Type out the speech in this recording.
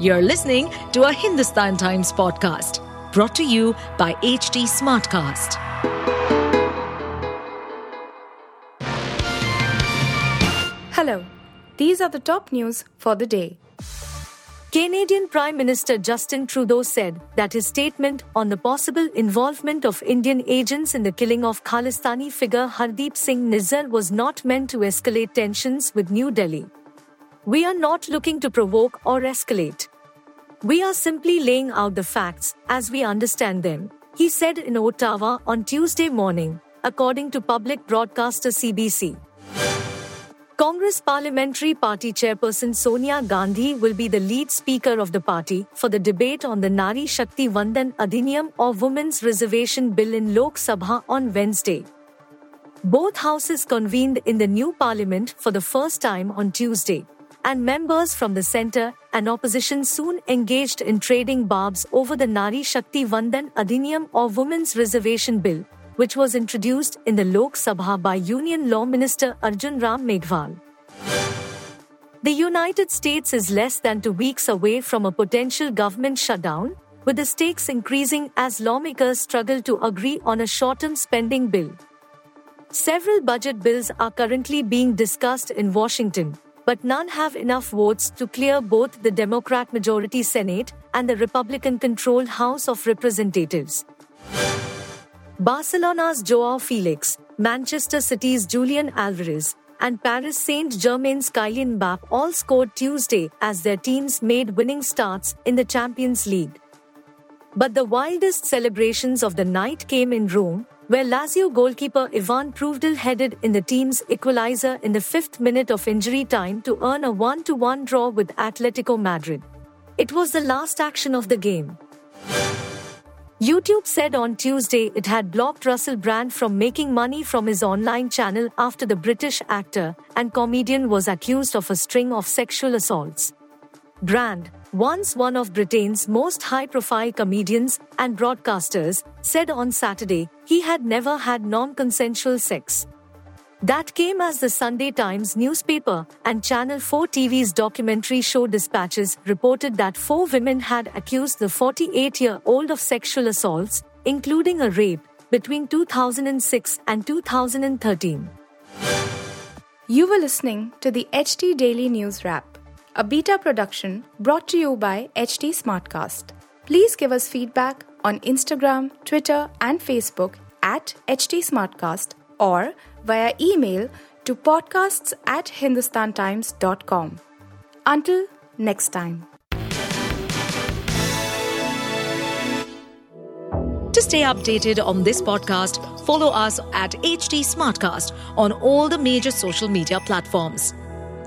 You're listening to a Hindustan Times podcast brought to you by HT Smartcast. Hello, these are the top news for the day. Canadian Prime Minister Justin Trudeau said that his statement on the possible involvement of Indian agents in the killing of Khalistani figure Hardeep Singh Nijjar was not meant to escalate tensions with New Delhi. We are not looking to provoke or escalate. We are simply laying out the facts as we understand them, he said in Ottawa on Tuesday morning, according to public broadcaster CBC. Congress Parliamentary Party Chairperson Sonia Gandhi will be the lead speaker of the party for the debate on the Nari Shakti Vandan Adhiniyam or Women's Reservation Bill in Lok Sabha on Wednesday. Both houses convened in the new parliament for the first time on Tuesday, and members from the centre and opposition soon engaged in trading barbs over the Nari Shakti Vandan Adhiniyam or Women's Reservation Bill, which was introduced in the Lok Sabha by Union Law Minister Arjun Ram Meghwal. The United States is less than two weeks away from a potential government shutdown, with the stakes increasing as lawmakers struggle to agree on a short term spending bill. Several budget bills are currently being discussed in Washington, but none have enough votes to clear both the Democrat majority Senate and the Republican controlled House of Representatives. Barcelona's Joao Felix, Manchester City's Julian Alvarez, and Paris Saint Germain's Kylian Mbappe all scored Tuesday as their teams made winning starts in the Champions League. But the wildest celebrations of the night came in Rome, where Lazio goalkeeper Ivan Provedel headed in the team's equalizer in the fifth minute of injury time to earn a 1 1 draw with Atletico Madrid. It was the last action of the game. YouTube said on Tuesday it had blocked Russell Brand from making money from his online channel after the British actor and comedian was accused of a string of sexual assaults. Brand, once one of Britain's most high profile comedians and broadcasters, said on Saturday he had never had non consensual sex. That came as the Sunday Times newspaper and Channel 4 TV's documentary show Dispatches reported that four women had accused the 48 year old of sexual assaults, including a rape, between 2006 and 2013. You were listening to the HT Daily News Wrap, a beta production brought to you by HT Smartcast. Please give us feedback on Instagram, Twitter, and Facebook at HT Smartcast or via email to podcasts at hindustantimes.com. Until next time. To stay updated on this podcast, follow us at HT Smartcast on all the major social media platforms.